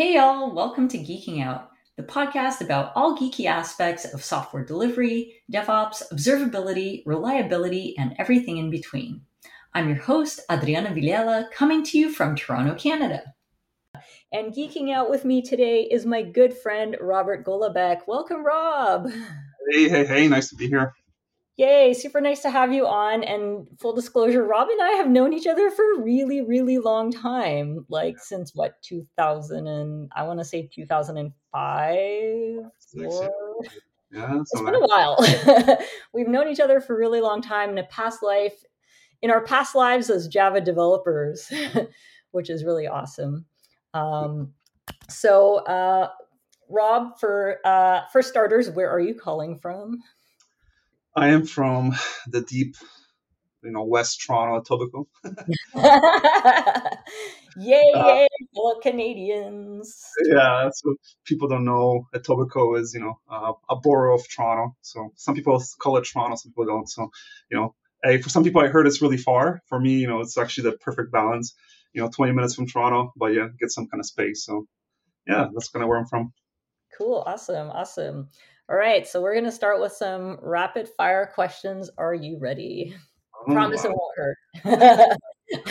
Hey, y'all, welcome to Geeking Out, the podcast about all geeky aspects of software delivery, DevOps, observability, reliability, and everything in between. I'm your host, Adriana Villela, coming to you from Toronto, Canada. And geeking out with me today is my good friend, Robert Golabek. Welcome, Rob. Hey, hey, hey, nice to be here. Yay, super nice to have you on. And full disclosure, Rob and I have known each other for a really, really long time. Like since what, 2000 and I want to say 2005? Yeah, it's been a while. We've known each other for a really long time in a past life, in our past lives as Java developers, which is really awesome. Um, so, uh, Rob, for uh, for starters, where are you calling from? I am from the deep, you know, West Toronto, Etobicoke. yay, uh, yay, fellow Canadians! Yeah, so people don't know Etobicoke is, you know, uh, a borough of Toronto. So some people call it Toronto, some people don't. So, you know, hey, for some people, I heard it's really far. For me, you know, it's actually the perfect balance. You know, 20 minutes from Toronto, but yeah, get some kind of space. So, yeah, that's kind of where I'm from. Cool, awesome, awesome. All right, so we're going to start with some rapid fire questions. Are you ready? Oh, Promise wow. it won't hurt.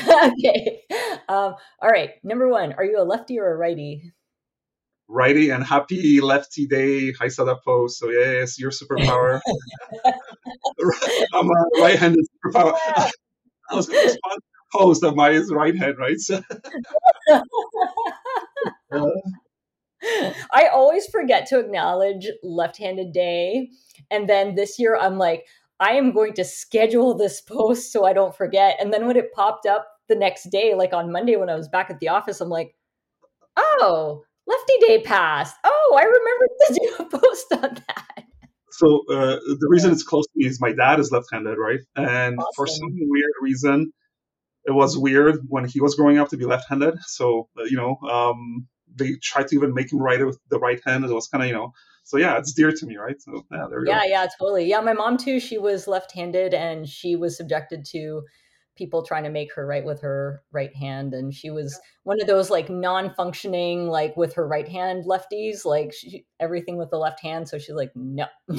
okay. Um, all right. Number one, are you a lefty or a righty? Righty and happy lefty day. Hi, that. So yes, your superpower. I'm a right-handed superpower. I was going to respond to the post of my right hand, right? So, uh, I always forget to acknowledge left handed day. And then this year, I'm like, I am going to schedule this post so I don't forget. And then when it popped up the next day, like on Monday when I was back at the office, I'm like, oh, lefty day passed. Oh, I remember to do a post on that. So uh, the reason it's close to me is my dad is left-handed, right? And awesome. for some weird reason, it was weird when he was growing up to be left-handed. So uh, you know, um, they tried to even make him write it with the right hand. It was kind of, you know, so yeah, it's dear to me, right? So yeah, there we yeah, go. Yeah, yeah, totally. Yeah, my mom too. She was left-handed, and she was subjected to people trying to make her write with her right hand, and she was one of those like non-functioning, like with her right hand lefties, like she, everything with the left hand. So she's like, no,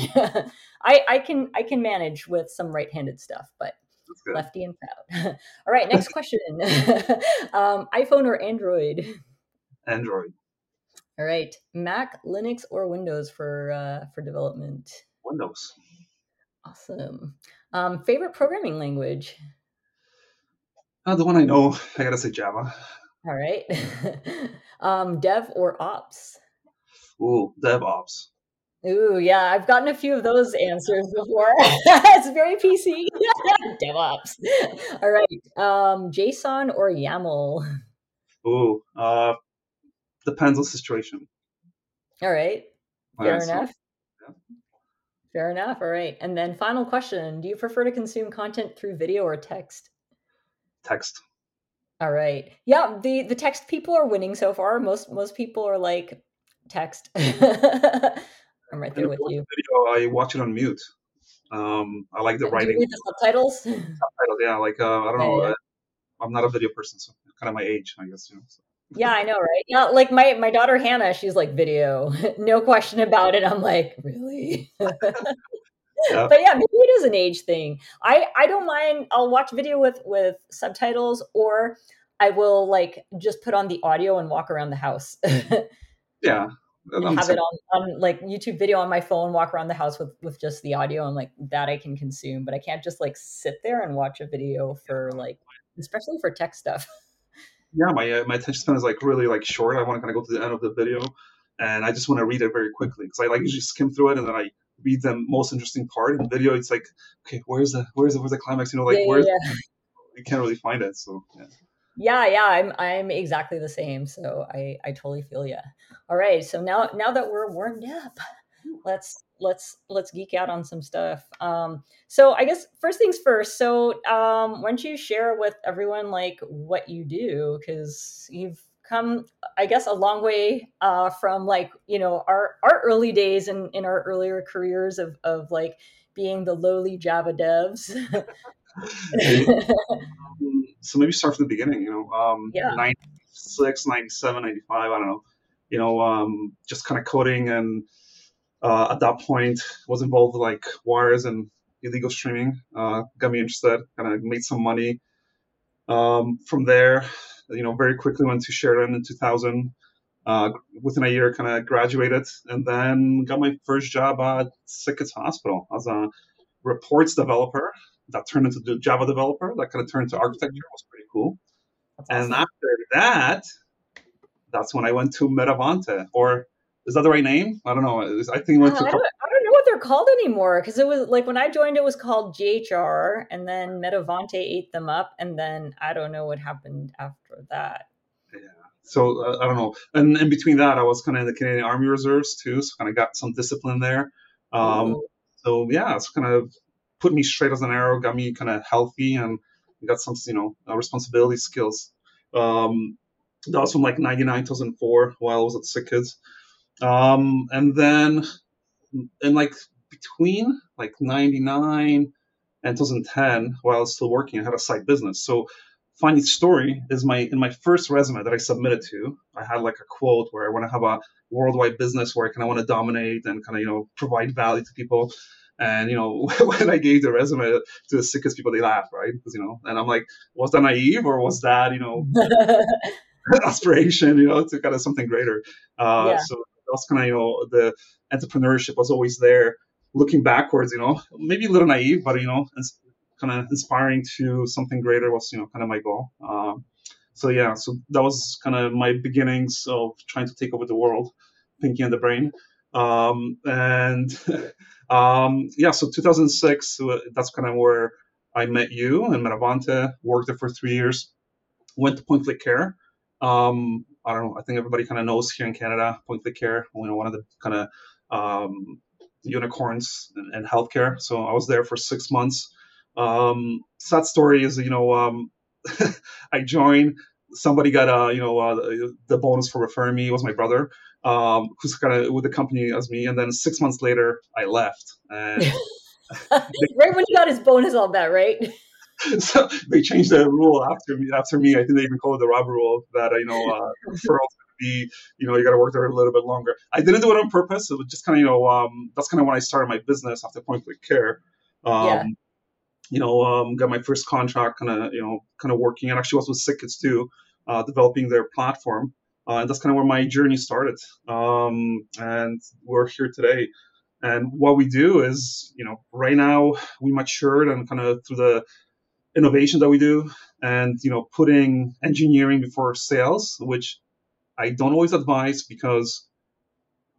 I I can I can manage with some right-handed stuff, but lefty and proud. All right, next question: um, iPhone or Android? Android. All right, Mac, Linux, or Windows for uh, for development? Windows. Awesome. Um, favorite programming language? Uh, the one I know, I gotta say Java. All right. um, dev or ops? Ooh, DevOps. Ooh, yeah, I've gotten a few of those answers before. it's very PC. DevOps. All right. Um, JSON or YAML? Ooh, uh, depends on the situation. All right. Fair right, enough. So, yeah. Fair enough. All right. And then final question. Do you prefer to consume content through video or text? Text. All right. Yeah, the the text people are winning so far. Most most people are like text. I'm right there with you. Video, I watch it on mute. Um, I like the Do writing. The subtitles? Subtitles, yeah. Like uh, I don't know. Yeah, yeah. I'm not a video person, so kind of my age, I guess. You know. So yeah i know right? Yeah like my my daughter hannah she's like video. No question about it. I'm like really? Yeah. but yeah maybe it is an age thing. I i don't mind. I'll watch video with with subtitles or i will like just put on the audio and walk around the house. Yeah. Have it on, on like youtube video on my phone walk around the house with with just the audio. And like that i can consume but i can't just like sit there and watch a video for like especially for tech stuff yeah, my uh, my attention span is like really like short. I want to kind of go to the end of the video, and I just want to read it very quickly because I like usually skim through it and then I read the most interesting part. In the video, it's like, okay, where's the where's the where's the climax? You know, like yeah, where's yeah. you can't really find it. So yeah. Yeah, yeah, I'm I'm exactly the same. So I I totally feel you. All right, so now now that we're warmed up, let's let's let's geek out on some stuff. Um, so I guess first things first. So um, why don't you share with everyone like what you do because you've come, I guess, a long way uh, from like you know our our early days and in, in our earlier careers of of like being the lowly Java devs. so maybe start from the beginning. You know, um, yeah. 96, 97, 95, I don't know you know, um, just kind of coding and uh, at that point was involved with like wires and illegal streaming. Uh, got me interested, kind of made some money. Um, from there, you know, very quickly went to Sheridan in 2000. Uh, within a year, kind of graduated, and then got my first job at SickKids Hospital as a reports developer. That turned into the Java developer. That kind of turned into architecture. It was pretty cool. And after that, that's when I went to Metavante, or is that the right name? I don't know. I think to. I don't, I don't know what they're called anymore because it was like when I joined, it was called GHR, and then Metavante ate them up, and then I don't know what happened after that. Yeah. So uh, I don't know. And in between that, I was kind of in the Canadian Army Reserves too, so kind of got some discipline there. Um, so yeah, it's kind of put me straight as an arrow, got me kind of healthy, and got some you know uh, responsibility skills. Um, that was from like 99 2004 while I was at SickKids. Um, and then in like between like 99 and 2010, while I was still working, I had a side business. So funny story is my in my first resume that I submitted to, I had like a quote where I want to have a worldwide business where I kind of want to dominate and kind of you know provide value to people. And you know, when I gave the resume to the SickKids people, they laughed, right? Because you know, and I'm like, was that naive or was that you know aspiration, you know, to kind of something greater? Uh, yeah. So of you know the entrepreneurship was always there. Looking backwards, you know, maybe a little naive, but you know, it's kind of inspiring to something greater was you know kind of my goal. Um, so yeah, so that was kind of my beginnings of trying to take over the world, Pinky and the Brain. Um, and um, yeah, so 2006, that's kind of where I met you and Metavante, worked there for three years, went to Point Click Care. Um, I don't know, I think everybody kind of knows here in Canada, Point Click Care, you know, one of the kind of um, unicorns in, in, healthcare. So I was there for six months. Um, sad story is, you know, um, I joined, somebody got, uh, you know, uh, the bonus for referring me was my brother, um, who's kind of with the company as me. And then six months later, I left. And right when he got his bonus, all that, right? so they changed the rule after me. After me, I think they even call it the Rob rule that you know uh, referrals be you know you got to work there a little bit longer. I didn't do it on purpose. It was just kind of you know um, that's kind of when I started my business after Point Click Care. Um, yeah. You know, um, got my first contract, kind of you know, kind of working, and actually was with SickKids too, uh, developing their platform, uh, and that's kind of where my journey started. Um, and we're here today. And what we do is, you know, right now we matured and kind of through the innovation that we do and you know putting engineering before sales which i don't always advise because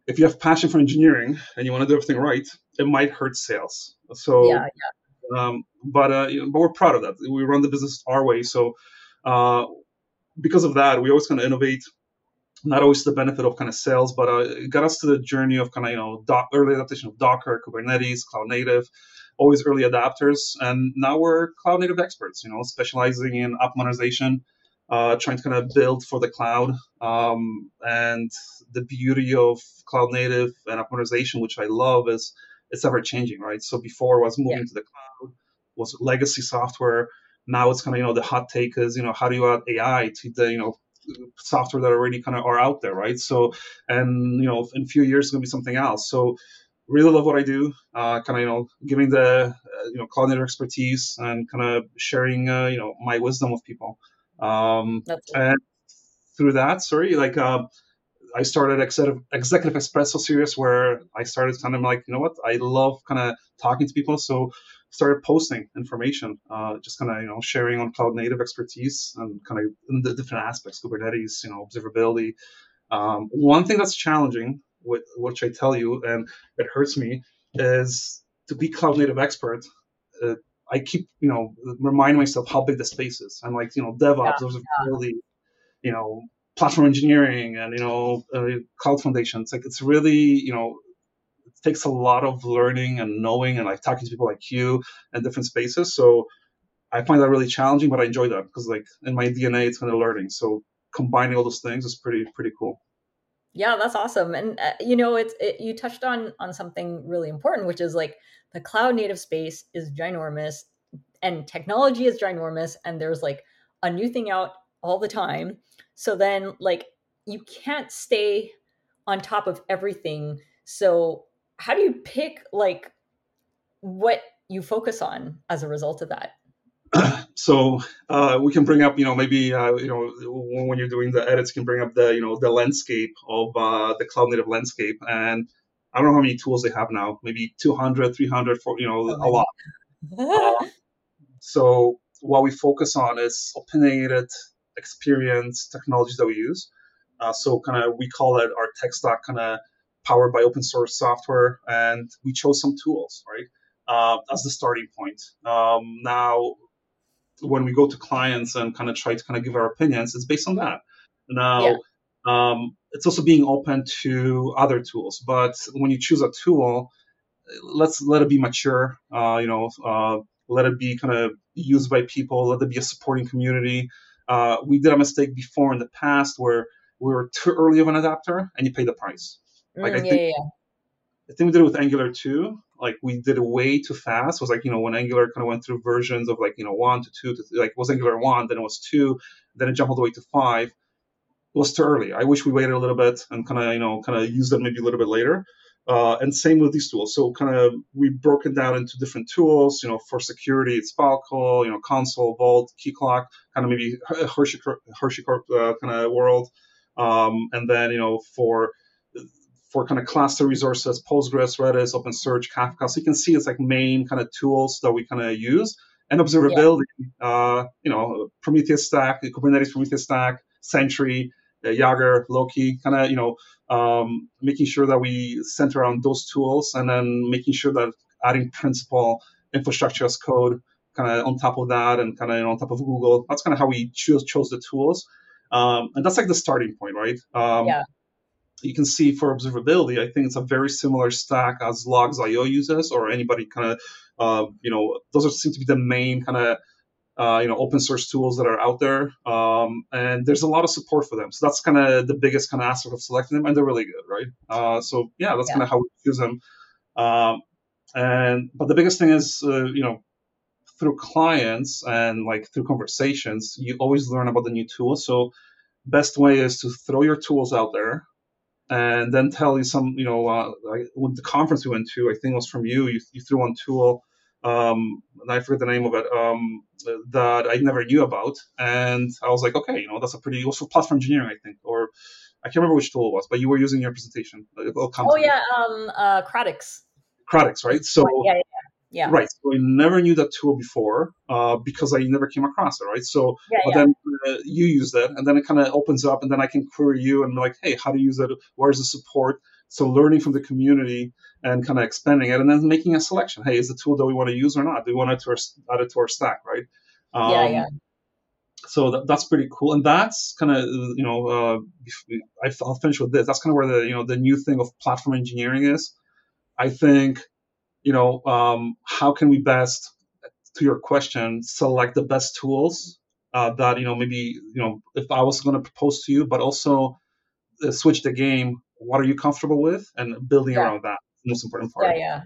if you have passion for engineering and you want to do everything right it might hurt sales. So yeah, yeah. Um, but uh, but we're proud of that. We run the business our way. So uh, because of that we always kind of innovate not always the benefit of kind of sales but uh, it got us to the journey of kind of you know doc, early adaptation of docker kubernetes cloud native always early adapters, and now we're cloud native experts. You know, specializing in app modernization, uh, trying to kind of build for the cloud. Um, and the beauty of cloud native and app modernization, which I love, is it's ever changing, right? So before was moving yeah. to the cloud, was legacy software. Now it's kind of you know the hot take is you know how do you add AI to the you know software that already kind of are out there, right? So, and you know, in a few years, it's gonna be something else. So, really love what I do. Uh, kind of you know giving the uh, you know coordinator expertise and kind of sharing uh, you know my wisdom with people. Um, and through that, sorry, like uh, I started executive, executive espresso series where I started kind of like you know what I love kind of talking to people, so started posting information, uh, just kind of you know sharing on cloud native expertise and kind of the different aspects, Kubernetes, you know observability. Um, one thing that's challenging what, which I tell you, and it hurts me, is to be cloud native expert. Uh, I keep, you know, remind myself how big the space is. I'm like, you know, DevOps, yeah, observability, yeah. you know, platform engineering, and you know, uh, cloud foundations. Like it's really, you know, it takes a lot of learning and knowing, and like talking to people like you and different spaces. So I find that really challenging, but I enjoy that because like in my DNA, it's kind of learning. So combining all those things is pretty pretty cool. Yeah, that's awesome. And uh, you know, it's it, you touched on on something really important, which is like the cloud native space is ginormous, and technology is ginormous, and there's like a new thing out all the time. So then, like, you can't stay on top of everything. So how do you pick like what you focus on as a result of that? so uh, we can bring up, you know, maybe uh, you know when you're doing the edits, you can bring up the you know the landscape of uh, the cloud native landscape, and I don't know how many tools they have now, maybe 200, 300, for you know oh a lot. Uh, so what we focus on is opinionated experience technologies that we use. Uh, so kind of we call it our tech stack, kind of powered by open source software, and we chose some tools, right? Uh, as the starting point. Um, now, when we go to clients and kind of try to kind of give our opinions, it's based on that. Now, yeah. um, it's also being open to other tools. But when you choose a tool, let's let it be mature. Uh, you know, uh, let it be kind of used by people. Let it be a supporting community. Uh, we did a mistake before in the past where we were too early of an adapter, and you pay the price. Like mm, I think, yeah, yeah. I think we did it with Angular too like we did way too fast. It was like you know when Angular kind of went through versions of like you know one to two to like was Angular one, then it was two, then it jumped all the way to five. It was too early. I wish we waited a little bit and kind of you know kind of used it maybe a little bit later. Uh, and same with these tools. So kind of we broke it down into different tools. You know, for security, it's Falco, you know, Consul, Vault, Keycloak, kind of maybe HashiCorp, HashiCorp uh, kind of world. Um, and then you know for for kind of cluster resources, Postgres, Redis, OpenSearch, Kafka. So you can see it's like main kind of tools that we kind of use. And observability, yeah. uh, you know, Prometheus stack, Kubernetes Prometheus stack, Sentry, uh, Jaeger, Loki, kind of, you know, um, making sure that we center around those tools and then making sure that adding principal infrastructure as code kind of on top of that and kind of you know, on top of Google. That's kind of how we choose chose the tools. Um, and that's like the starting point, right? Um, yeah you can see for observability, I think it's a very similar stack as Logz.io uses, or anybody kind of, uh, you know, those are, seem to be the main kind of, uh, you know, open source tools that are out there. Um, and there's a lot of support for them. So that's kind of the biggest kind of aspect of selecting them, and they're really good, right? Uh, so yeah, that's yeah. kind of how we use them. Um, and but the biggest thing is, uh, you know, through clients and like through conversations, you always learn about the new tools. So best way is to throw your tools out there and then tell you some, you know, uh, like with the conference we went to, I think it was from you, you, you threw on tool, um, and I forget the name of it, um, that I never knew about. And I was like, okay, you know, that's a pretty, also platform engineering, I think, or I can't remember which tool it was, but you were using your presentation. oh, yeah, um, uh, Kratix. Kratix, right? So, yeah, yeah, yeah. Right. So I never knew that tool before uh, because I never came across it. Right. So, yeah, but yeah. then uh, you use that, and then it kind of opens up, and then I can query you and be like, hey, how to use it? Where's the support? So learning from the community and kind of expanding it, and then making a selection. Hey, is the tool that we want to use or not? Do we want to our, add it to our stack? Right. Um, yeah. Yeah. So that, that's pretty cool, and that's kind of you know uh, I'll finish with this. That's kind of where the you know the new thing of platform engineering is. I think you know, um, how can we best, to your question, select the best tools uh, that you know maybe you know if I was going to propose to you, but also uh, switch the game. What are you comfortable with, and building yeah. around that. Most important part. Yeah, yeah,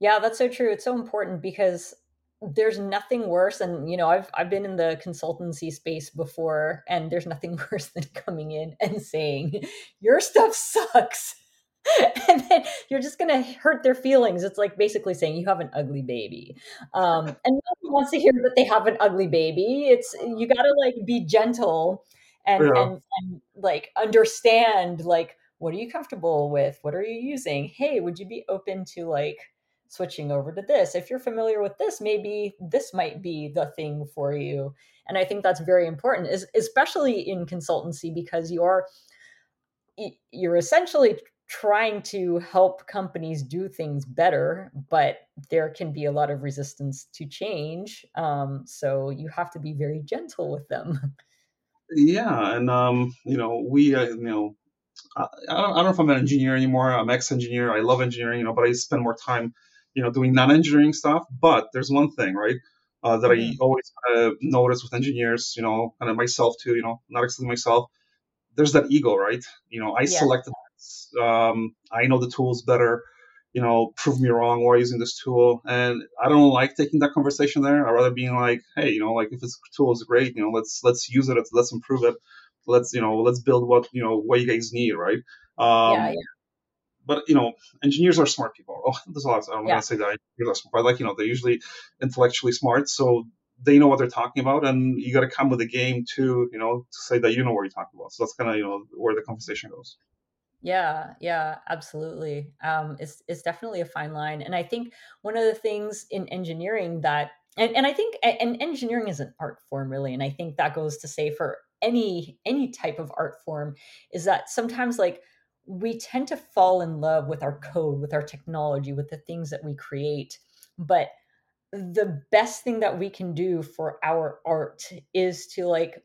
yeah. That's so true. It's so important because there's nothing worse and you know I've I've been in the consultancy space before and there's nothing worse than coming in and saying your stuff sucks and then you're just going to hurt their feelings. It's like basically saying you have an ugly baby. Um, and no one wants to hear that they have an ugly baby. It's you got to like be gentle and, yeah. and and like understand like what are you comfortable with? What are you using? Hey, would you be open to like switching over to this? If you're familiar with this, maybe this might be the thing for you. And I think that's very important, is especially in consultancy because you're you're essentially trying to help companies do things better, but there can be a lot of resistance to change. Um, so you have to be very gentle with them. Yeah, and um, you know, we, uh, you know, I, I, don't, I don't know if I'm an engineer anymore. I'm ex-engineer. I love engineering, you know, but I spend more time, you know, doing non-engineering stuff. But there's one thing, right, uh, that mm-hmm. I always uh, notice with engineers, you know, and myself too, you know, not excluding myself. There's that ego, right? You know, I yeah. selected um, I know the tools better. You know, prove me wrong while using this tool. And I don't like taking that conversation there. I'd rather being like, hey, you know, like if this tool is great, you know, let's let's use it, let's improve it, let's you know, let's build what you know what you guys need, right? Um, yeah, but you know, engineers are smart people. Oh, there's a lot. I'm yeah. gonna say that engineers are smart, but like you know, they're usually intellectually smart, so they know what they're talking about, and you got to come with a game to you know to say that you know what you're talking about. So that's kind of you know where the conversation goes. Yeah, yeah, absolutely. Um, it's it's definitely a fine line, and I think one of the things in engineering that, and and I think, and engineering is an art form, really, and I think that goes to say for any any type of art form, is that sometimes like we tend to fall in love with our code, with our technology, with the things that we create, but the best thing that we can do for our art is to like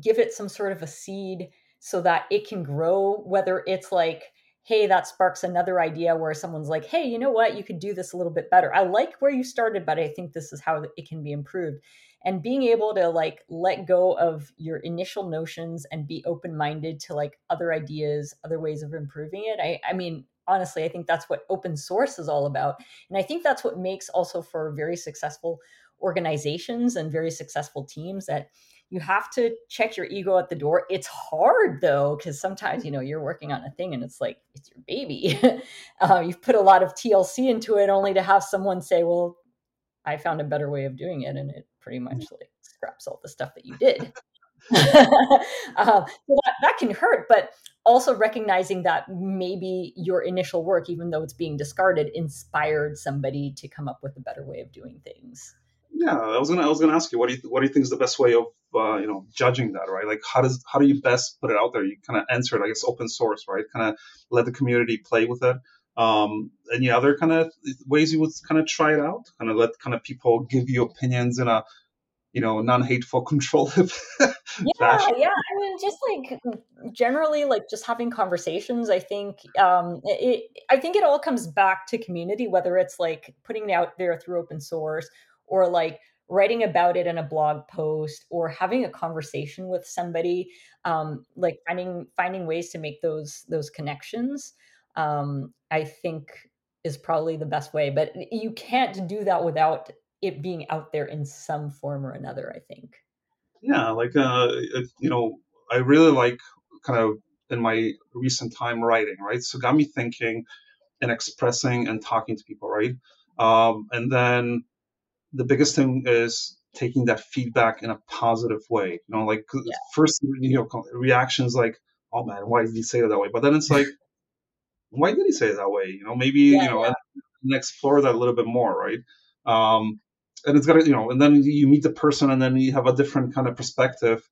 give it some sort of a seed so that it can grow whether it's like hey that sparks another idea where someone's like hey you know what? You could do this a little bit better. I like where you started but i think this is how it can be improved. And being able to like let go of your initial notions and be open minded to like other ideas other ways of improving it i i mean honestly i think that's what open source is all about. And i think that's what makes also for very successful organizations and very successful teams that you have to check your ego at the door. It's hard though, because sometimes, you know, you're working on a thing and it's like, it's your baby. uh, you've put a lot of TLC into it only to have someone say, well, I found a better way of doing it. And it pretty much like scraps all the stuff that you did. uh, so that, that can hurt, but also recognizing that maybe your initial work, even though it's being discarded, inspired somebody to come up with a better way of doing things. Yeah, I was gonna I was gonna ask you what do you what do you think is the best way of uh, you know judging that right? Like how does how do you best put it out there? You kind of answer it. I guess open source, right? Kind of let the community play with it. Um, any other kind of ways you would kind of try it out? Kind of let kind of people give you opinions in a you know non-hateful, controlled Yeah, fashion. yeah. I mean, just like generally, like just having conversations. I think, um, it. I think it all comes back to community, whether it's like putting it out there through open source or like writing about it in a blog post or having a conversation with somebody. Um, like finding finding ways to make those those connections. Um, I think is probably the best way, but you can't do that without it being out there in some form or another. I think. Yeah, like uh, you know, I really like kind of in my recent time writing, right? So got me thinking and expressing and talking to people, right? Um, and then the biggest thing is taking that feedback in a positive way. You know, like Yeah. first, you know, reactions like, "Oh man, why did he say it that way?" But then it's like, "Why did he say it that way?" You know, maybe Yeah. you know, and, and explore that a little bit more, right? Um, and it's got to, you know, and then you meet the person, and then you have a different kind of perspective.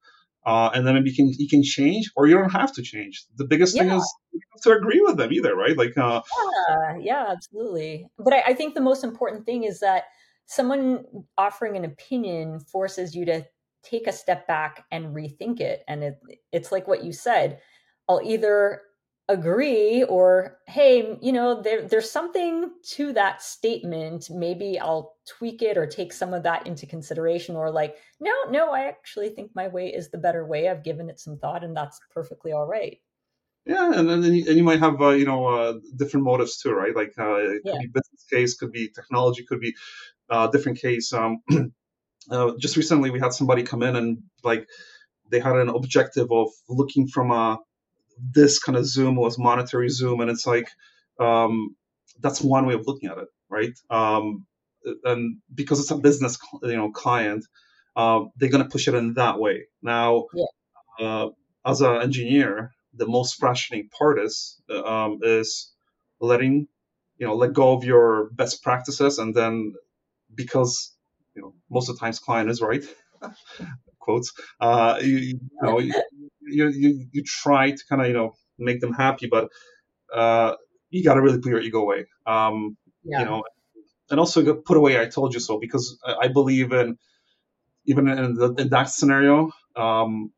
Uh, and then maybe you can you can change, or you don't have to change. The biggest Yeah. thing is you have to agree with them either, right? Like, uh, Yeah, yeah, absolutely. But I, I think the most important thing is that someone offering an opinion forces you to take a step back and rethink it. And it, it's like what you said. I'll either agree or, hey, you know, there, there's something to that statement. Maybe I'll tweak it or take some of that into consideration. Or like, no, no, I actually think my way is the better way. I've given it some thought, and that's perfectly all right. Yeah, and then you, and you might have uh, you know uh, different motives too, right? Like uh, it could Yeah, be business case, could be technology, could be uh, different case. Um, uh, just recently, we had somebody come in and like they had an objective of looking from a this kind of zoom was monetary zoom, and it's like um, that's one way of looking at it, right? Um, and because it's a business, you know, client, uh, they're gonna push it in that way. Now, yeah, uh, as an engineer, the most frustrating part is uh, um, is letting you know let go of your best practices, and then because you know most of the times client is right quotes uh, you, you know you, you you try to kind of you know make them happy, but uh, you got to really put your ego away. Um, you know, and also put away "I told you so" because I I believe in even in, the, in that scenario. Um,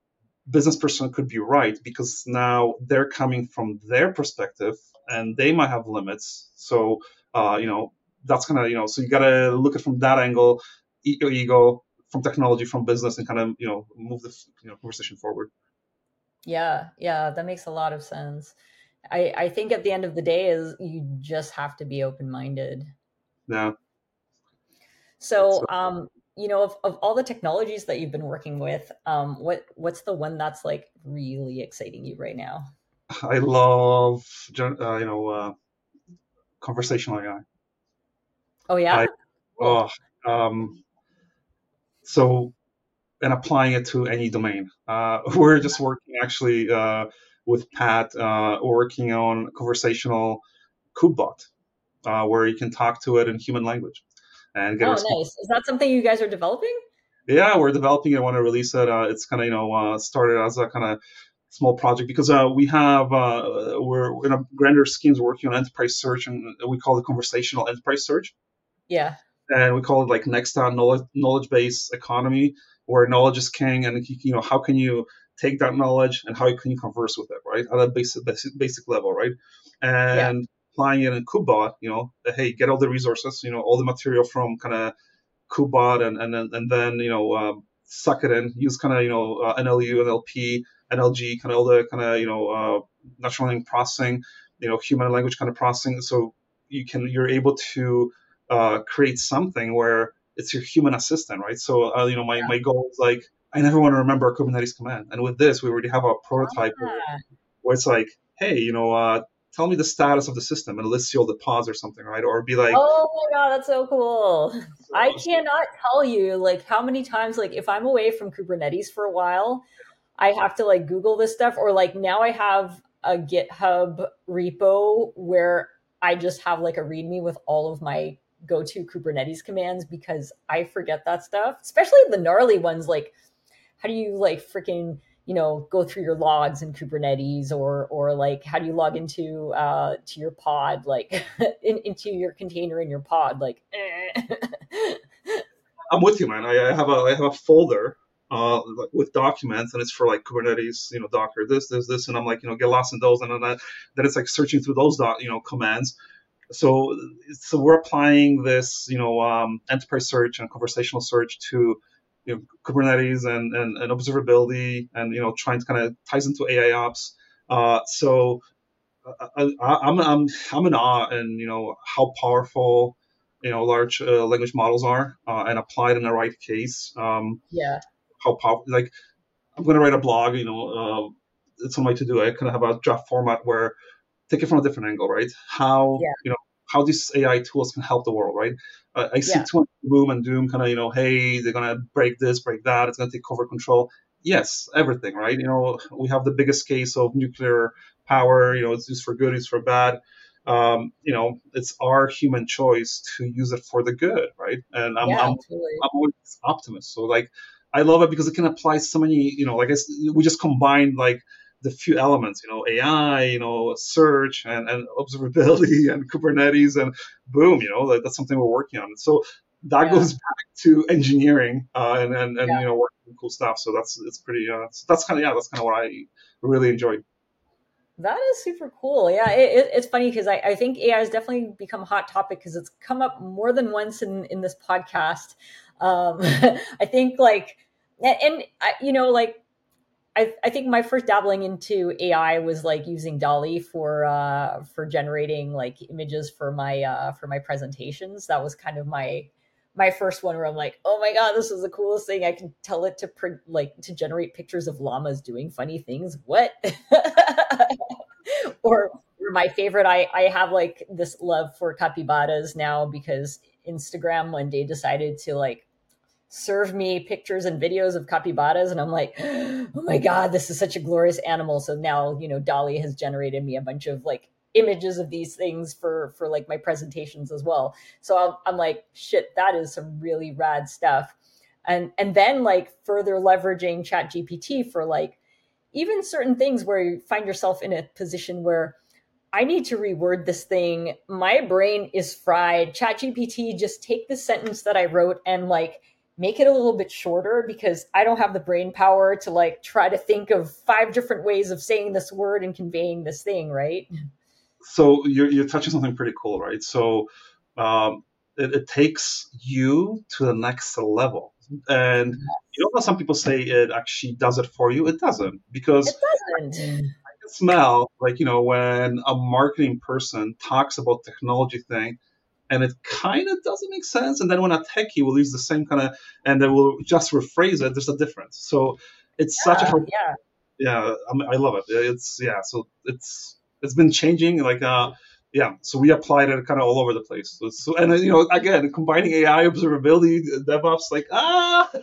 business person could be right because now they're coming from their perspective and they might have limits. So, uh, you know, that's kind of, you know, so you got to look at it from that angle, ego, ego, from technology, from business, and kind of, you know, move the you know, conversation forward. yeah, yeah. That makes a lot of sense. I, I think at the end of the day is you just have to be open minded. Yeah. So, So, um, you know, of, of all the technologies that you've been working with, um, what what's the one that's like really exciting you right now? I love uh, you know uh, conversational AI. Oh yeah. I, oh, um, so and applying it to any domain. Uh, we're just working actually uh, with Pat, uh, working on conversational Kubebot, uh, where you can talk to it in human language and get. Oh, nice! Is that something you guys are developing? Yeah, we're developing it. I want to release it. Uh, it's kind of you know uh, started as a kind of small project because uh, we have uh, we're in a grander schemes working on enterprise search and we call it conversational enterprise search. Yeah. And we call it like next on knowledge knowledge based economy where knowledge is king and you know how can you take that knowledge and how can you converse with it right at a basic basic, basic level right and yeah. applying it in Kubebot you know hey get all the resources you know all the material from kind of Kubebot and and then and then you know um, suck it in use kind of you know uh, NLU NLP NLG, kind of all the kind of you know uh, natural language processing, you know, human language kind of processing. So you can you're able to uh, create something where it's your human assistant, right? So uh, you know, my yeah. my goal is like I never want to remember a Kubernetes command, and with this, we already have a prototype where, where, it's like, hey, you know, uh, tell me the status of the system and list all the pods or something, right? Or be like, oh my god, that's so cool. So, I cannot tell you like how many times like if I'm away from Kubernetes for a while, I have to like Google this stuff, or like now I have a GitHub repo where I just have like a README with all of my go to Kubernetes commands because I forget that stuff, especially the gnarly ones. Like, how do you like freaking you know go through your logs in Kubernetes, or or like how do you log into uh, to your pod, like in, into your container in your pod, like. Eh. I'm with you, man. I, I have a I have a folder uh, with documents, and it's for like Kubernetes, you know, Docker, this, this, this, and I'm like, you know, get lost in those, and then, that then it's like searching through those, dot you know, commands. So, so we're applying this, you know, um, enterprise search and conversational search to, you know, Kubernetes and, and, and observability, and you know, trying to kind of ties into AI ops. Uh, so, I, I'm I'm I'm in awe, and you know how powerful you know large uh, language models are uh, and applied in the right case um, yeah how powerful. Like, I'm going to write a blog. You know, uh, it's on my to do. I kind of have a draft format where take it from a different angle, right? How yeah. you know how these AI tools can help the world, right? Uh, I see yeah. too much boom and doom, kind of you know, hey, they're going to break this, break that. It's going to take over control. Yes, everything, right? You know, we have the biggest case of nuclear power. You know, it's used for good, it's for bad. Um, you know, it's our human choice to use it for the good, right? And I'm, yeah, I'm. I'm always optimist. So like, I love it because it can apply so many, you know, like I guess we just combine like the few elements, you know, AI, you know, search and, and observability and Kubernetes and boom, you know, like, that's something we're working on. So that yeah. goes back to engineering uh, and, and, and yeah. you know, working cool stuff. So that's, it's pretty, uh, so that's kind of, yeah, that's kind of what I really enjoy. That is super cool. Yeah, it, it's funny because I, I, think AI has definitely become a hot topic because it's come up more than once in, in this podcast. Um, I think like, and I, you know, like I, I think my first dabbling into AI was like using DALL-E for uh, for generating like images for my uh, for my presentations. That was kind of my my first one where I'm like, oh my god, this is the coolest thing. I can tell it to print like to generate pictures of llamas doing funny things. What? or, or my favorite, I I have like this love for capybaras now because Instagram one day decided to like serve me pictures and videos of capybaras and i'm like oh my god this is such a glorious animal so now you know DALL-E has generated me a bunch of like images of these things for for like my presentations as well so i'm, I'm like shit that is some really rad stuff and and then like further leveraging chat gpt for like even certain things where you find yourself in a position where I need to reword this thing. My brain is fried. ChatGPT, just take the sentence that I wrote and like make it a little bit shorter because I don't have the brain power to like try to think of five different ways of saying this word and conveying this thing, right? So you're, you're touching something pretty cool, right? So um, it, it, takes you to the next level. And you know how some people say it actually does it for you? It doesn't because it doesn't. I can smell like you know when a marketing person talks about technology thing and it kind of doesn't make sense. And then when a techie will use the same kind of, and they will just rephrase it, there's a difference. So it's yeah, such a. Yeah. yeah, I love it. It's yeah, so it's it's been changing. Like uh, yeah, so we applied it kind of all over the place. So, so and you know, again, combining AI observability, DevOps, like ah. yeah,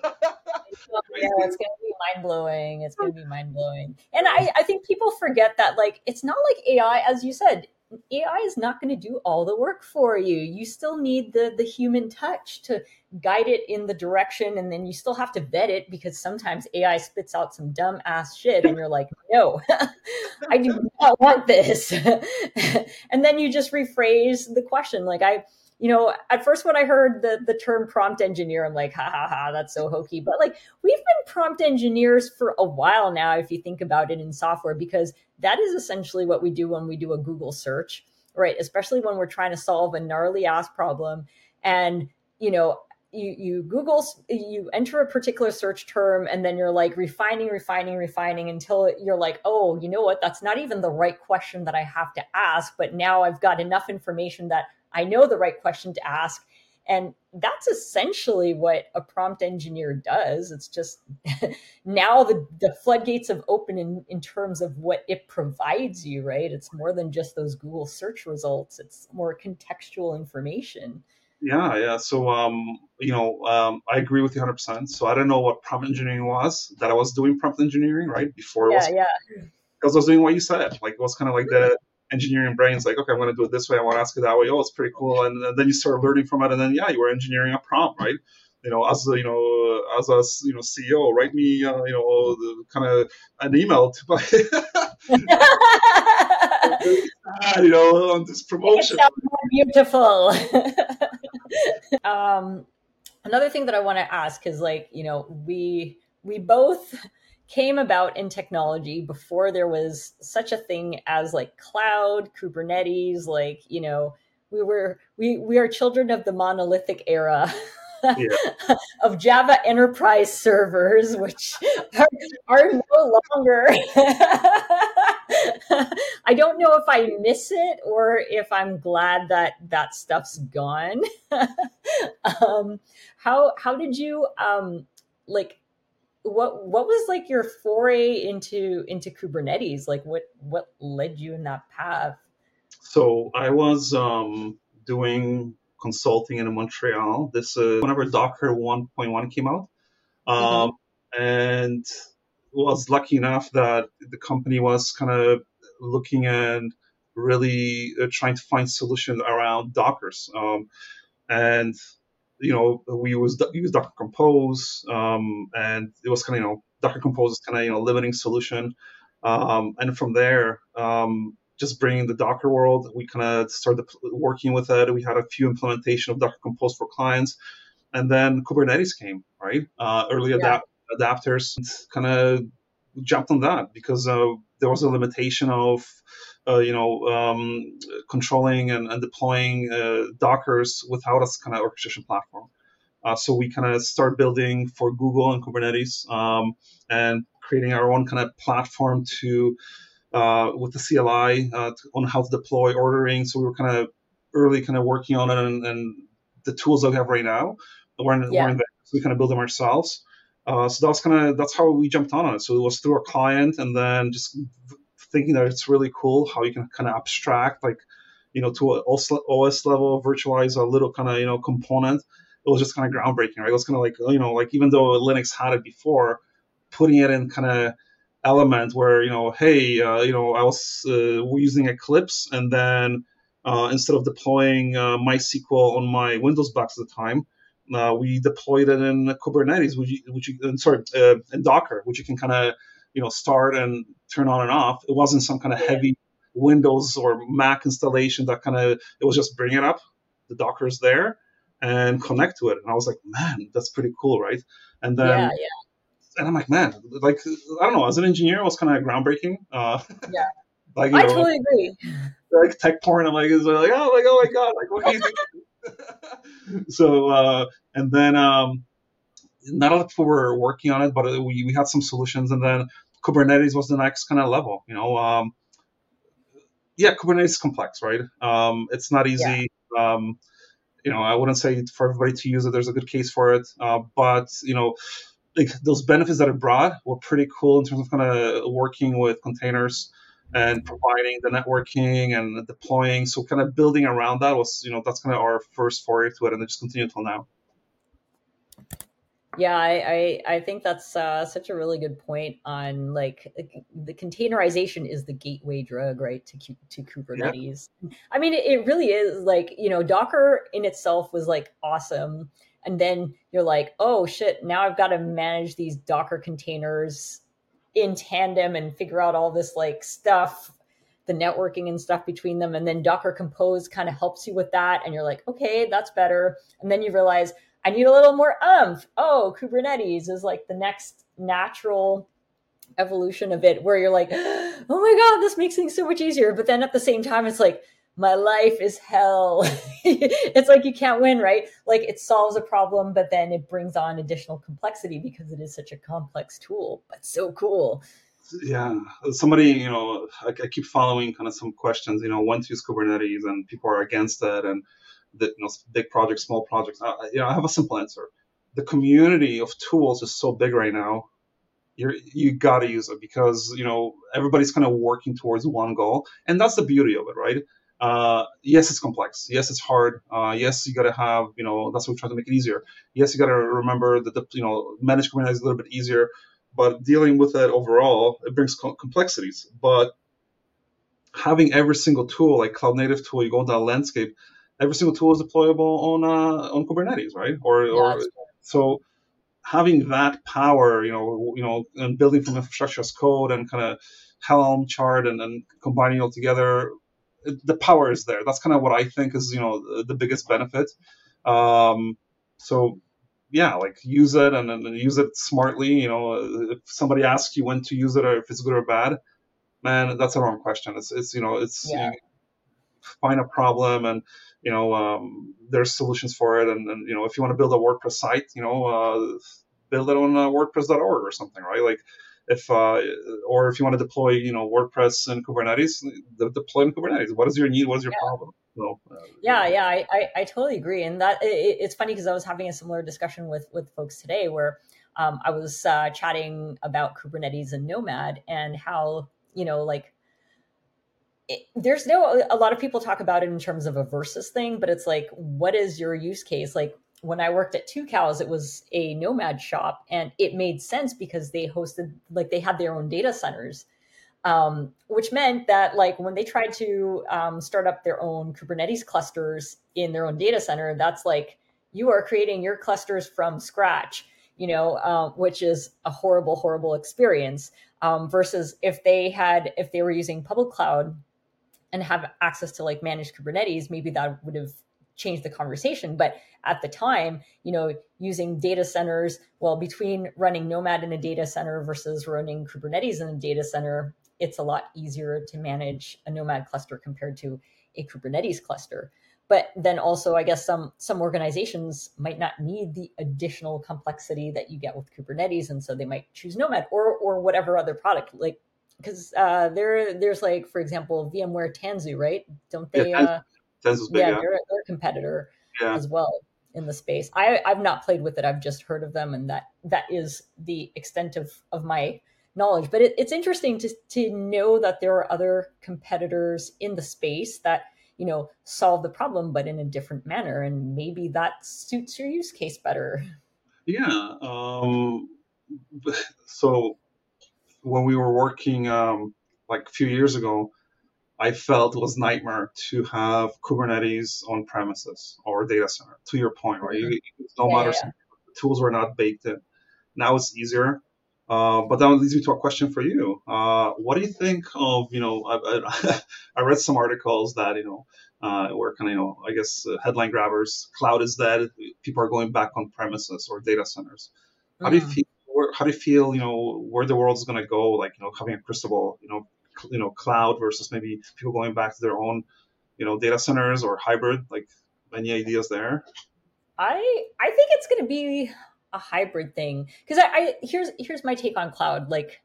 it's gonna be mind blowing. It's gonna be mind blowing, and I I think people forget that like it's not like AI, as you said, AI is not going to do all the work for you. You still need the the human touch to guide it in the direction, and then you still have to vet it because sometimes AI spits out some dumb ass shit, and you're like, no, I do not want this. and then you just rephrase the question, like I you know, at first when I heard the the term prompt engineer, I'm like, ha ha ha, that's so hokey. But like we've been prompt engineers for a while now, if you think about it in software, because that is essentially what we do when we do a Google search, right? Especially when we're trying to solve a gnarly ass problem. And, you know, you, you Google, you enter a particular search term, and then you're like refining, refining, refining until you're like, oh, you know what? That's not even the right question that I have to ask. But now I've got enough information that I know the right question to ask. And that's essentially what a prompt engineer does. It's just now the, the floodgates have opened in, in terms of what it provides you, right? It's more than just those Google search results, it's more contextual information. Yeah, yeah. So, um, you know, um, I agree with you 100%. So I don't know what prompt engineering was that I was doing prompt engineering, right? Before yeah, was, yeah. Because I was doing what you said. Like, it was kind of like the engineering brain's like, okay, I'm going to do it this way. I want to ask it that way. Oh, it's pretty cool. And then you start learning from it. And then, yeah, you were engineering a prompt, right? You know, as a, you know, as a, you know, CEO, write me, uh, you know, the, kind of an email to buy, you know, on this promotion. beautiful. um, another thing that I want to ask is like, you know, we, we both came about in technology before there was such a thing as like cloud, Kubernetes, like, you know, we were we we are children of the monolithic era. Yeah. of Java enterprise servers, which are, are no longer. I don't know if I miss it or if I'm glad that that stuff's gone. um, how how did you um, like what what was like your foray into into Kubernetes? Like what what led you in that path? So I was um, doing consulting in Montreal. This uh, whenever Docker 1.1 came out, um, mm-hmm. and was lucky enough that the company was kind of looking and really uh, trying to find solutions around Dockers. Um, and you know, we use use Docker Compose, um, and it was kind of you know Docker Compose is kind of you know limiting solution, um, and from there, um, just bringing the Docker world, we kind of started working with it. We had a few implementation of Docker Compose for clients, and then Kubernetes came right, uh, early yeah. adapters, kind of jumped on that because uh, there was a limitation of uh, you know, um, controlling and, and deploying uh, Dockers without a kind of orchestration platform. Uh, so we kind of start building for Google and Kubernetes um, and creating our own kind of platform to uh, with the CLI uh, to, on how to deploy ordering. So we were kind of early kind of working on it and, and the tools that we have right now. We're in, yeah. we're in there, so we kind of build them ourselves. Uh, so that's kind of that's how we jumped on it. So it was through a client, and then just thinking that it's really cool how you can kind of abstract like you know to an OS level virtualize a little kind of you know component. It was just kind of groundbreaking, right? It was kind of like you know like even though Linux had it before, putting it in kind of element where you know hey uh, you know I was uh, using Eclipse and then uh, instead of deploying uh, MySQL on my Windows box at the time. Uh, we deployed it in Kubernetes, which you, which you, sorry, uh, in Docker, which you can kind of you know start and turn on and off. It wasn't some kind of heavy Windows or Mac installation that kind of it was just bring it up, the Docker's there, and connect to it. And I was like, man, that's pretty cool, right? And then yeah, yeah. And I'm like, man, like I don't know, as an engineer, it was kind of groundbreaking. Uh, yeah, like I know, totally agree. Like tech porn, I'm like, it's like, oh my, oh my god, like what are you doing? so, uh, and then um, not a lot of people were working on it, but we, we had some solutions. And then Kubernetes was the next kind of level. You know, um, yeah, Kubernetes is complex, right? Um, it's not easy. Yeah. Um, you know, I wouldn't say for everybody to use it. There's a good case for it, uh, but you know, like those benefits that it brought were pretty cool in terms of kind of working with containers and providing the networking and deploying. So kind of building around that was, you know, that's kind of our first foray to it, and it just continued until now. Yeah, I, I, I think that's uh, such a really good point on like the containerization is the gateway drug, right, to to Kubernetes. Yeah. I mean, it, it really is like you know Docker in itself was like awesome, and then you're like, oh shit, now I've got to manage these Docker containers in tandem and figure out all this like stuff the networking and stuff between them. And then docker compose kind of helps you with that. And you're like okay that's better. And then you realize i need a little more umph oh kubernetes is like the next natural evolution of it where you're like oh my god this makes things so much easier. But then at the same time it's like my life is hell. it's like you can't win, right? Like it solves a problem, but then it brings on additional complexity because it is such a complex tool, but so cool. Yeah, somebody, you know, I, I keep following kind of some questions, you know, when to use Kubernetes and people are against it and the, you know, big projects, small projects. I, you know, I have a simple answer. The community of tools is so big right now. You're, you got to use it because you know everybody's kind of working towards one goal, and that's the beauty of it, right? Uh, yes, it's complex. Yes, it's hard. Uh, yes, you got to have, you know, that's what we try to make it easier. Yes, you got to remember that the, you know, managed Kubernetes is a little bit easier, but dealing with it overall, it brings complexities. But having every single tool, like cloud native tool, you go into a landscape, every single tool is deployable on uh, on Kubernetes, right? Or, yeah, or so having that power, you know, you know, and building from infrastructure as code and kind of Helm chart and, and combining it all together the power is there. That's kind of what I think is you know the, the biggest benefit. Um, so yeah, like use it and, and, use it smartly. You know, if somebody asks you when to use it or if it's good or bad, man, that's a wrong question. It's it's you know it's yeah. you find a problem and you know um, there's solutions for it and, and, you know if you want to build a WordPress site, you know uh, build it on uh, WordPress.org or something, right? Like if uh, or if you want to deploy, you know, WordPress and Kubernetes, deploy in Kubernetes. What is your need? What is your yeah. problem? So, uh, yeah, yeah, I, I, I, totally agree. And that it, it's funny because I was having a similar discussion with with folks today where um, I was uh, chatting about Kubernetes and Nomad and how you know like. It, there's no a lot of people talk about it in terms of a versus thing but it's like what is your use case like when I worked at Tucows, it was a nomad shop, and it made sense because they hosted like they had their own data centers, um, which meant that like when they tried to um, start up their own Kubernetes clusters in their own data center, that's like you are creating your clusters from scratch, you know, uh, which is a horrible, horrible experience. Um, versus if they had if they were using public cloud and have access to like managed Kubernetes, maybe that would have changed the conversation. But at the time, you know, using data centers, well, between running Nomad in a data center versus running Kubernetes in a data center, it's a lot easier to manage a Nomad cluster compared to a Kubernetes cluster. But then also, I guess some some organizations might not need the additional complexity that you get with Kubernetes, and so they might choose Nomad or or whatever other product. Like because uh, there there's like for example VMware Tanzu, right? Don't they? Yeah, uh, Big, yeah, yeah. They're, they're a competitor yeah. as well in the space. I, I've not played with it. I've just heard of them, and that that is the extent of of my knowledge. But it, it's interesting to to know that there are other competitors in the space that you know solve the problem, but in a different manner, and maybe that suits your use case better. Yeah. Um, so when we were working um, like a few years ago, I felt was nightmare to have Kubernetes on premises or data center. To your point, right? Mm-hmm. no yeah, matter yeah. tools were not baked in. Now it's easier. Uh, but that leads me to a question for you. Uh, what do you think of you know? I, I, I read some articles that you know uh, were kind of you know I guess uh, headline grabbers. Cloud is dead. People are going back on premises or data centers. How mm. do you mm. feel? how do you feel? You know where the world is going to go? Like you know having a crystal ball. You know you know cloud versus maybe people going back to their own you know data centers or hybrid like any ideas there? I i think it's going to be a hybrid thing. Because I, I here's here's my take on cloud. Like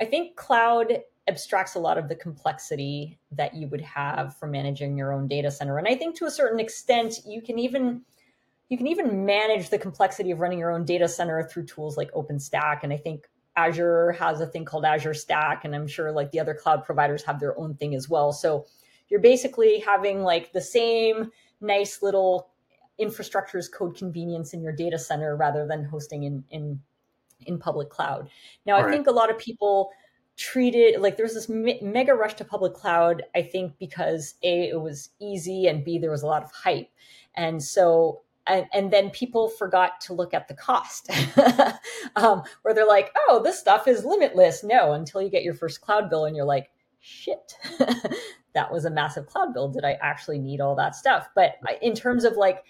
i think cloud abstracts a lot of the complexity that you would have for managing your own data center. And i think to a certain extent you can even you can even manage the complexity of running your own data center through tools like OpenStack. And I think Azure has a thing called Azure Stack, and I'm sure like the other cloud providers have their own thing as well. So you're basically having like the same nice little infrastructure as code convenience in your data center rather than hosting in in in public cloud. Now, I think a lot of people treated like there was this me- mega rush to public cloud. I think because a it was easy and b there was a lot of hype, and so and, and then people forgot to look at the cost, um, where they're like, oh, this stuff is limitless. No, until you get your first cloud bill and you're like, shit, that was a massive cloud bill. Did I actually need all that stuff? But in terms of like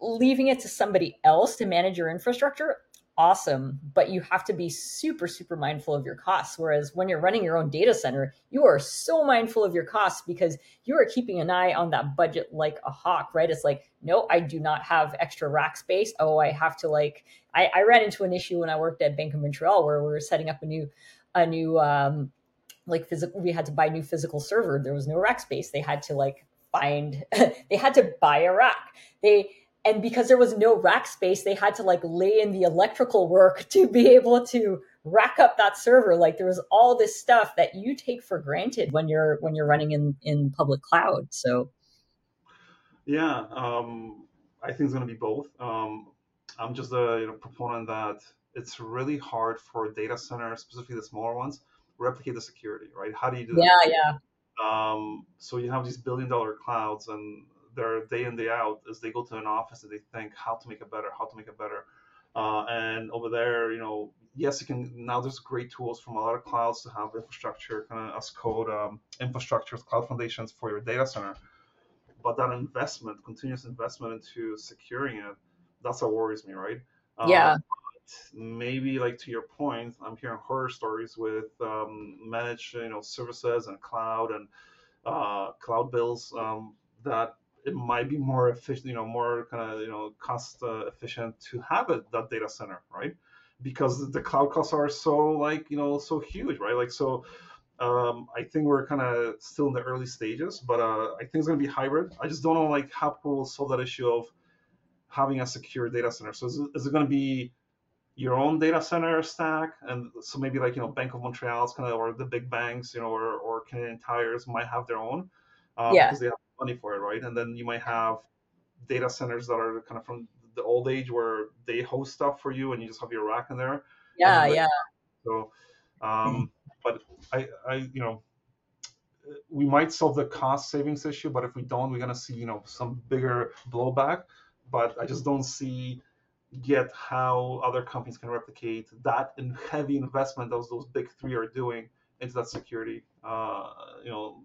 leaving it to somebody else to manage your infrastructure, awesome, but you have to be super, super mindful of your costs. Whereas when you're running your own data center, you are so mindful of your costs because you are keeping an eye on that budget like a hawk, right? It's like, no, I do not have extra rack space. Oh, I have to like, I, I ran into an issue when I worked at Bank of Montreal where we were setting up a new, a new, um, like physical, we had to buy new physical server. There was no rack space. They had to like find, they had to buy a rack. They, and because there was no rack space they had to like lay in the electrical work to be able to rack up that server. Like there was all this stuff that you take for granted when you're when you're running in in public cloud. So yeah um i think it's going to be both. Um i'm just a you know, proponent that it's really hard for data centers specifically the smaller ones replicate the security right? How do you do that? Yeah yeah. Um, so you have these billion dollar clouds and their day in day out is they go to an office and they think how to make it better, how to make it better. Uh, and over there, you know, yes, you can now. There's great tools from a lot of clouds to have infrastructure, kind of as code um, infrastructure, cloud foundations for your data center. But that investment, continuous investment into securing it, that's what worries me, right? Um, yeah. maybe like to your point, I'm hearing horror stories with um, managed, you know, services and cloud and uh, cloud bills um, that it might be more efficient, you know, more kind of you know cost uh, efficient to have it that data center, right? Because the cloud costs are so like you know so huge, right? Like so. Um, I think we're kind of still in the early stages, but uh, I think it's going to be hybrid. I just don't know like how people solve that issue of having a secure data center. So is it, is it going to be your own data center stack, and so maybe like you know Bank of Montreal's kind of or the big banks, you know, or, or Canadian Tires might have their own, uh, yeah. because they have money for it, right? And then you might have data centers that are kind of from the old age where they host stuff for you and you just have your rack in there. Yeah, yeah. So, um, but I, I, you know, we might solve the cost savings issue, but if we don't, we're gonna see, you know, some bigger blowback. But I just don't see yet how other companies can replicate that in heavy investment those those big three are doing into that security. Uh, you know,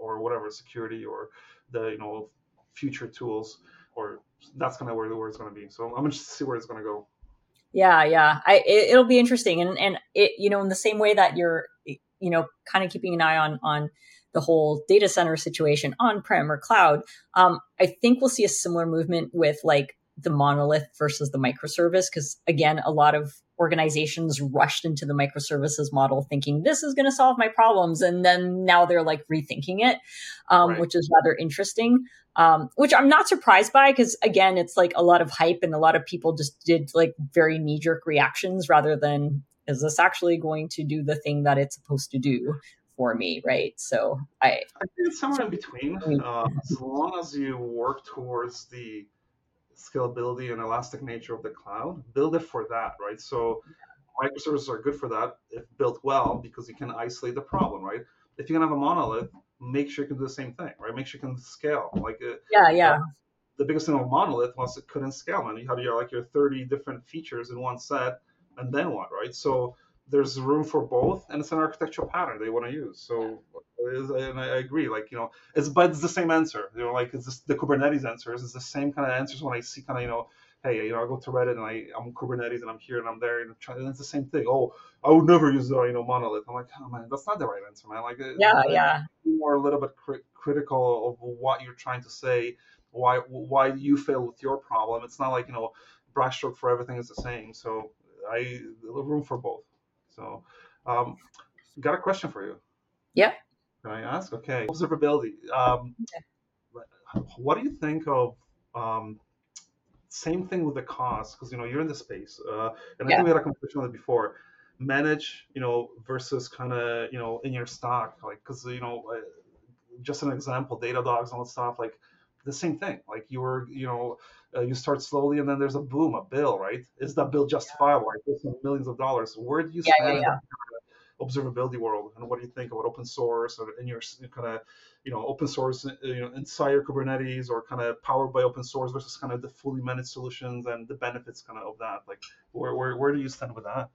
or whatever security or the you know future tools or that's kind of where the word is going to be. So i'm going to see where it's going to go. Yeah yeah. I it, will be interesting. And and it you know in the same way that you're you know kind of keeping an eye on on the whole data center situation on prem or cloud um, i think we'll see a similar movement with like the monolith versus the microservice because again a lot of organizations rushed into the microservices model thinking this is going to solve my problems and then now they're like rethinking it um, right. which is rather interesting um, which i'm not surprised by because again it's like a lot of hype and a lot of people just did like very knee-jerk reactions rather than is this actually going to do the thing that it's supposed to do for me right so i i think it's somewhere in between uh, as long as you work towards the scalability and elastic nature of the cloud, build it for that, right? So microservices are good for that if built well because you can isolate the problem, right? If you can have a monolith, make sure you can do the same thing, right? Make sure you can scale. Like uh, yeah, yeah. The biggest thing of monolith was it couldn't scale, man. You had your like your 30 different features in one set, and then what, right? So there's room for both, and it's an architectural pattern they want to use. So, and I agree, like you know, it's but it's the same answer. You know, like it's just the Kubernetes answers. It's the same kind of answers when I see kind of you know, hey, you know, I go to Reddit and I I'm Kubernetes and I'm here and I'm there and, and it's the same thing. Oh, I would never use the you know monolith. I'm like, oh man, that's not the right answer, man. Like, yeah, yeah, more a little bit cri- critical of what you're trying to say. Why why you fail with your problem? It's not like you know, brushstroke for everything is the same. So I room for both. So, um, got a question for you. Yeah. Can I ask? Okay. Observability. Um, okay. What do you think of um, same thing with the cost because you know you're in the space, uh, and yeah. I think we had a conversation on it before. Manage, you know, versus kind of you know in your stock, like because you know, uh, just an example, Datadogs and all that stuff, like the same thing. Like you were, you know, uh, you start slowly and then there's a boom, a bill, right? Is that bill justifiable? Right? millions of dollars. Where do you yeah, stand yeah, yeah. observability world? And what do you think about open source or in your kind of, you know, open source, uh, you know, inside your Kubernetes or kind of powered by open source versus kind of the fully managed solutions and the benefits kind of of that? Like, where, where, where do you stand with that?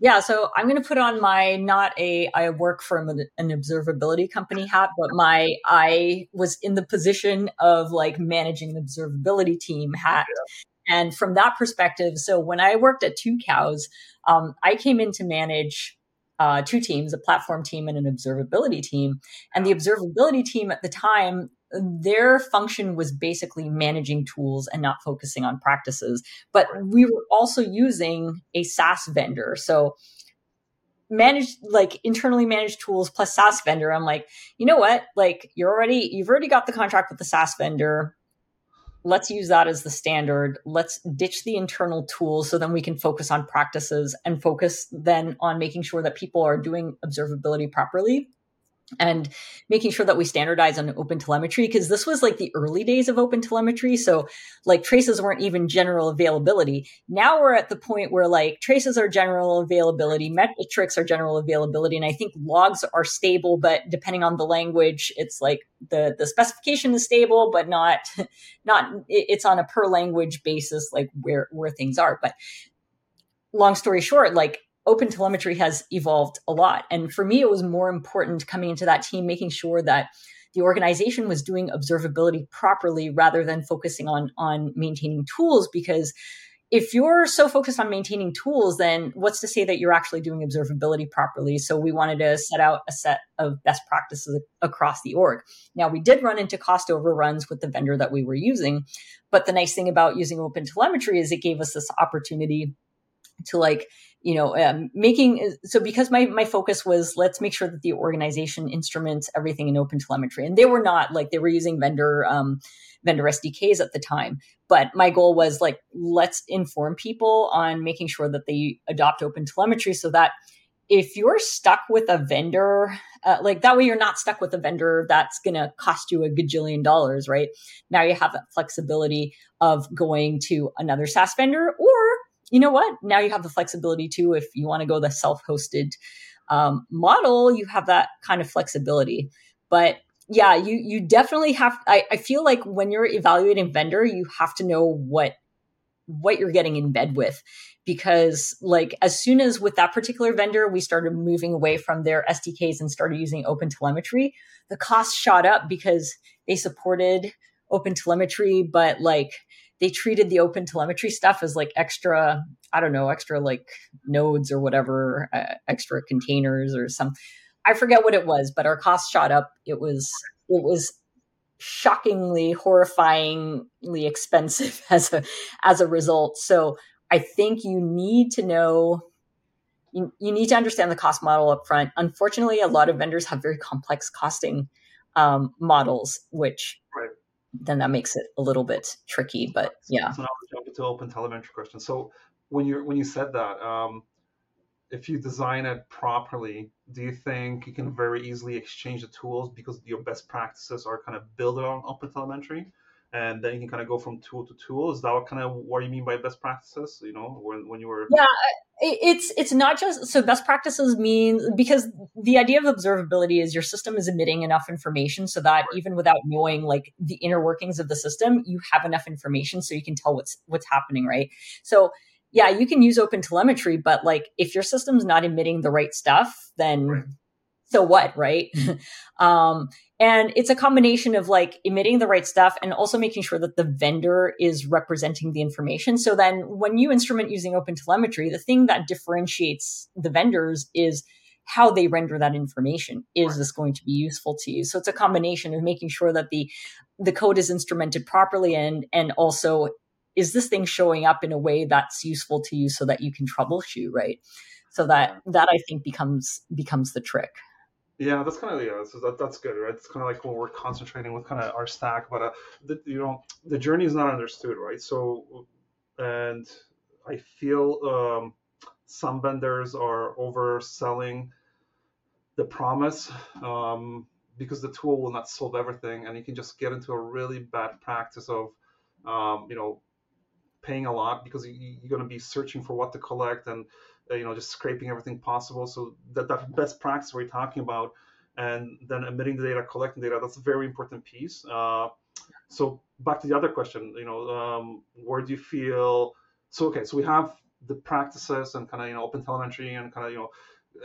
Yeah, so I'm going to put on my not a I work for an observability company hat, but my I was in the position of like managing the observability team hat. Yeah. And from that perspective, so when I worked at Tucows, um, I came in to manage uh, two teams, a platform team and an observability team. And the observability team at the time their function was basically managing tools and not focusing on practices. But we were also using a SaaS vendor. So managed like internally managed tools plus SaaS vendor. I'm like, you know what? Like you're already you've already got the contract with the SaaS vendor. Let's use that as the standard. Let's ditch the internal tools so then we can focus on practices and focus then on making sure that people are doing observability properly and making sure that we standardize on open telemetry because this was like the early days of open telemetry so like traces weren't even general availability. Now we're at the point where like traces are general availability metrics are general availability and i think logs are stable but depending on the language it's like the the specification is stable but not not it's on a per language basis like where where things are. But long story short like open telemetry has evolved a lot. And for me, it was more important coming into that team, making sure that the organization was doing observability properly rather than focusing on, on maintaining tools because if you're so focused on maintaining tools, then what's to say that you're actually doing observability properly? So we wanted to set out a set of best practices across the org. Now we did run into cost overruns with the vendor that we were using, but the nice thing about using open telemetry is it gave us this opportunity to like you know um, making so because my my focus was let's make sure that the organization instruments everything in open telemetry. And they were not like they were using vendor um, vendor sdks at the time. But my goal was like let's inform people on making sure that they adopt open telemetry so that if you're stuck with a vendor uh, like that way you're not stuck with a vendor that's going to cost you a gajillion dollars right? Now you have that flexibility of going to another saas vendor or you know what? Now you have the flexibility too. If you want to go the self hosted um, model, you have that kind of flexibility. But yeah, you you definitely have. I, I feel like when you're evaluating vendor, you have to know what what you're getting in bed with because like as soon as with that particular vendor we started moving away from their sdks and started using open telemetry the cost shot up because they supported open telemetry but like they treated the open telemetry stuff as like extra i don't know extra like nodes or whatever uh, extra containers or some i forget what it was but our cost shot up. It was it was shockingly horrifyingly expensive as a as a result. So i think you need to know you, you need to understand the cost model up front. Unfortunately a lot of vendors have very complex costing um, models which right then that makes it a little bit tricky. But yeah. So now we jump into open telemetry question. So when you when you said that, um, if you design it properly, do you think you can very easily exchange the tools because your best practices are kind of built on open telemetry? And then you can kind of go from tool to tool. Is that what kind of what you mean by best practices? You know, when when you were yeah, uh, it's it's not just so best practices mean because the idea of observability is your system is emitting enough information so that even without knowing like the inner workings of the system, you have enough information so you can tell what's what's happening, right? So yeah, you can use open telemetry, but like if your system's not emitting the right stuff, then right so what, right? um, and it's a combination of like emitting the right stuff and also making sure that the vendor is representing the information. So then when you instrument using open telemetry, the thing that differentiates the vendors is how they render that information. Is this going to be useful to you? So it's a combination of making sure that the the code is instrumented properly and and also is this thing showing up in a way that's useful to you so that you can troubleshoot, right? So that that I think becomes becomes the trick. Yeah, that's kind of yeah. So that, that's good, right? It's kind of like when we're concentrating with kind of our stack, but uh, the, you know, the journey is not understood, right? So and I feel um, some vendors are overselling the promise um, because the tool will not solve everything, and you can just get into a really bad practice of, um, you know, paying a lot because you, are going to be searching for what to collect and you know just scraping everything possible. So that that best practice we're talking about, and then emitting the data, collecting data, that's a very important piece. Uh, so back to the other question, you know, um, where do you feel? So okay, so we have the practices and kind of you know open telemetry and kind of you know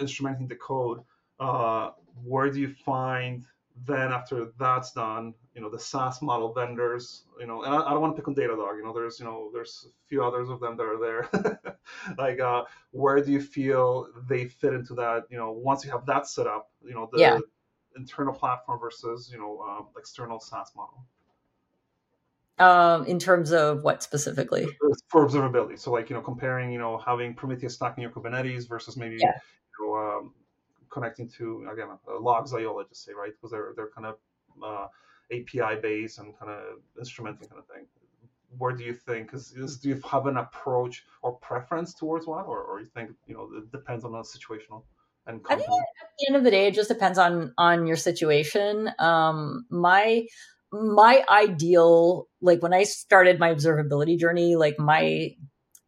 instrumenting the code. Uh, where do you find then after that's done, you know, the SaaS model vendors, you know, and I, I, don't want to pick on Datadog, you know, there's, you know, there's a few others of them that are there. like, uh, where do you feel they fit into that, you know, once you have that set up, you know, the yeah. internal platform versus, you know, um, external SaaS model? Um, in terms of what specifically? For observability. So like, you know, comparing, you know, having Prometheus stuck in your Kubernetes versus maybe, yeah. you know, um, connecting to again uh, Logz.io, let's just say, right? Because they're they're kind of uh, API based and kind of instrumenting kind of thing. Where do you think is, is do you have an approach or preference towards one, or, or you think you know it depends on the situational? And I think at the end of the day, it just depends on on your situation. Um, my my ideal, like when I started my observability journey, like my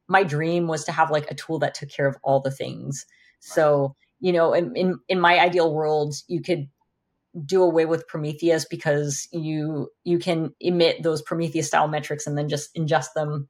my dream was to have like a tool that took care of all the things. So you know, in, in, in my ideal world, you could do away with Prometheus because you you can emit those Prometheus style metrics and then just ingest them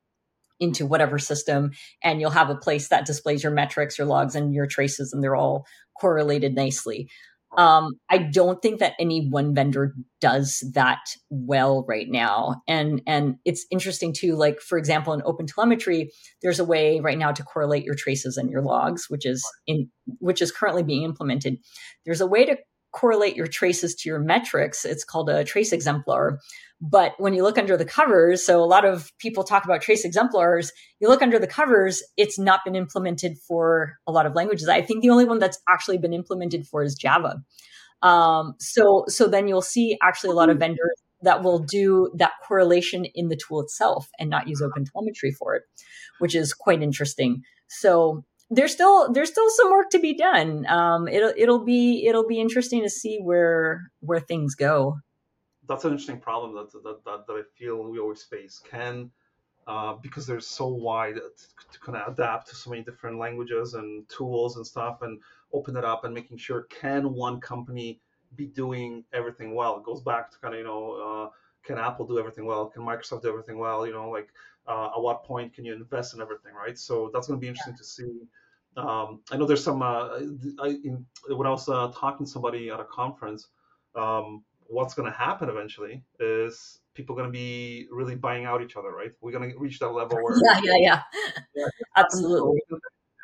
into whatever system and you'll have a place that displays your metrics your logs and your traces and they're all correlated nicely um, I don't think that any one vendor does that well right now. And and it's interesting too, like for example, in open telemetry, there's a way right now to correlate your traces and your logs, which is in which is currently being implemented. There's a way to correlate your traces to your metrics. It's called a trace exemplar. But when you look under the covers, so a lot of people talk about trace exemplars, you look under the covers, it's not been implemented for a lot of languages. I think the only one that's actually been implemented for is Java. Um, so, so then you'll see actually a lot of vendors that will do that correlation in the tool itself and not use OpenTelemetry for it, which is quite interesting. So there's still there's still some work to be done. Um, it'll it'll be it'll be interesting to see where where things go that's an interesting problem that, that, that, that I feel we always face. Can uh, because they're so wide to, kind of adapt to so many different languages and tools and stuff and open it up and making sure can one company be doing everything well it goes back to kind of you know uh, can apple do everything well can microsoft do everything well you know like uh, at what point can you invest in everything right so that's going to be interesting yeah. to see um, i know there's some uh, I, in, when i was uh, talking to somebody at a conference um, what's going to happen eventually is people going to be really buying out each other, right? We're going to reach that level where yeah, yeah, yeah, absolutely,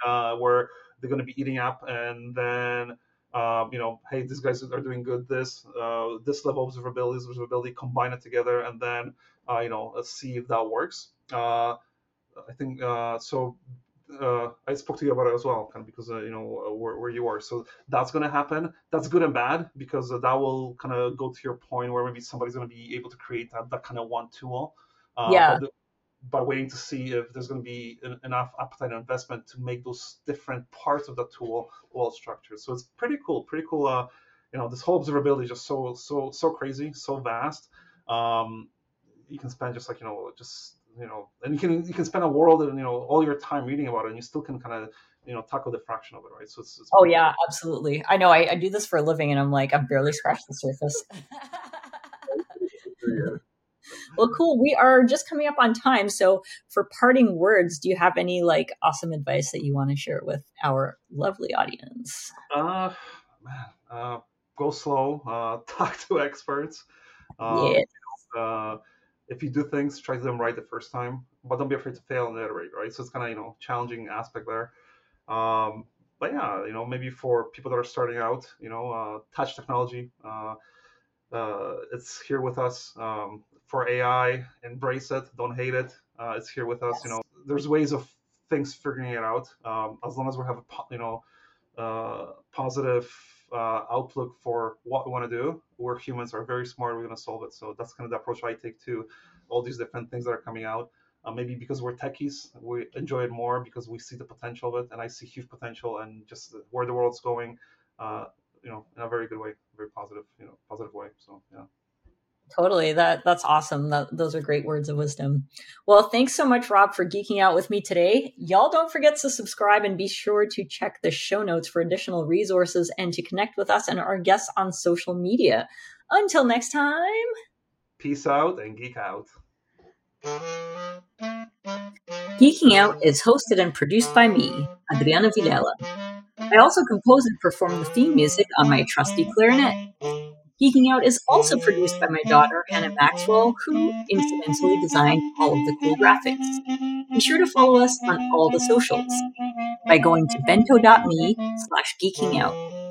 uh, where they're going to be eating up, and then um, you know, hey, these guys are doing good. This uh, this level of observability, observability, combine it together, and then uh, you know, let's see if that works. Uh, I think uh, so uh, I spoke to you about it as well, kind of because uh, you know uh, where, where you are. So that's going to happen. That's good and bad because uh, that will kind of go to your point where maybe somebody's going to be able to create that, that kind of one tool. Uh, yeah. But, but waiting to see if there's going to be enough appetite and investment to make those different parts of the tool well structured. So it's pretty cool. Pretty cool. Uh, you know, this whole observability is just so so so crazy, so vast. Um, you can spend just like you know just you know, and you can you can spend a world and you know all your time reading about it, and you still can kind of you know tackle the fraction of it, right? So it's, it's oh yeah, absolutely. I know I, I, do this for a living, and I'm like I've barely scratched the surface. well, cool. We are just coming up on time, so for parting words, do you have any like awesome advice that you want to share with our lovely audience? Uh, man, uh, go slow. Uh, talk to experts. Uh, yeah. Uh, if you do things, try to do them right the first time, but don't be afraid to fail and iterate, right? So it's kind of you know challenging aspect there. Um, but yeah, you know maybe for people that are starting out, you know, uh, touch technology, uh, uh, it's here with us. Um, for AI, embrace it, don't hate it. Uh, it's here with us. You know, there's ways of things figuring it out. Um, as long as we have a you know uh, positive uh, outlook for what we want to do. We're humans are very smart. We're going to solve it. So that's kind of the approach I take to all these different things that are coming out. uh, maybe because we're techies, we enjoy it more because we see the potential of it, and I see huge potential and just where the world's going, uh, you know, in a very good way, very positive, you know, positive way. So yeah. Totally. That that's awesome. That, those are great words of wisdom. Well, thanks so much, Rob, for geeking out with me today. Y'all don't forget to subscribe and be sure to check the show notes for additional resources and to connect with us and our guests on social media. Until next time. Peace out and geek out. Geeking Out is hosted and produced by me, Adriana Villela. I also compose and perform the theme music on my trusty clarinet. Geeking Out is also produced by my mm-hmm. daughter, Hannah Maxwell, who incidentally designed all of the cool graphics. Be sure to follow us on all the socials by going to bento.me slash geeking out.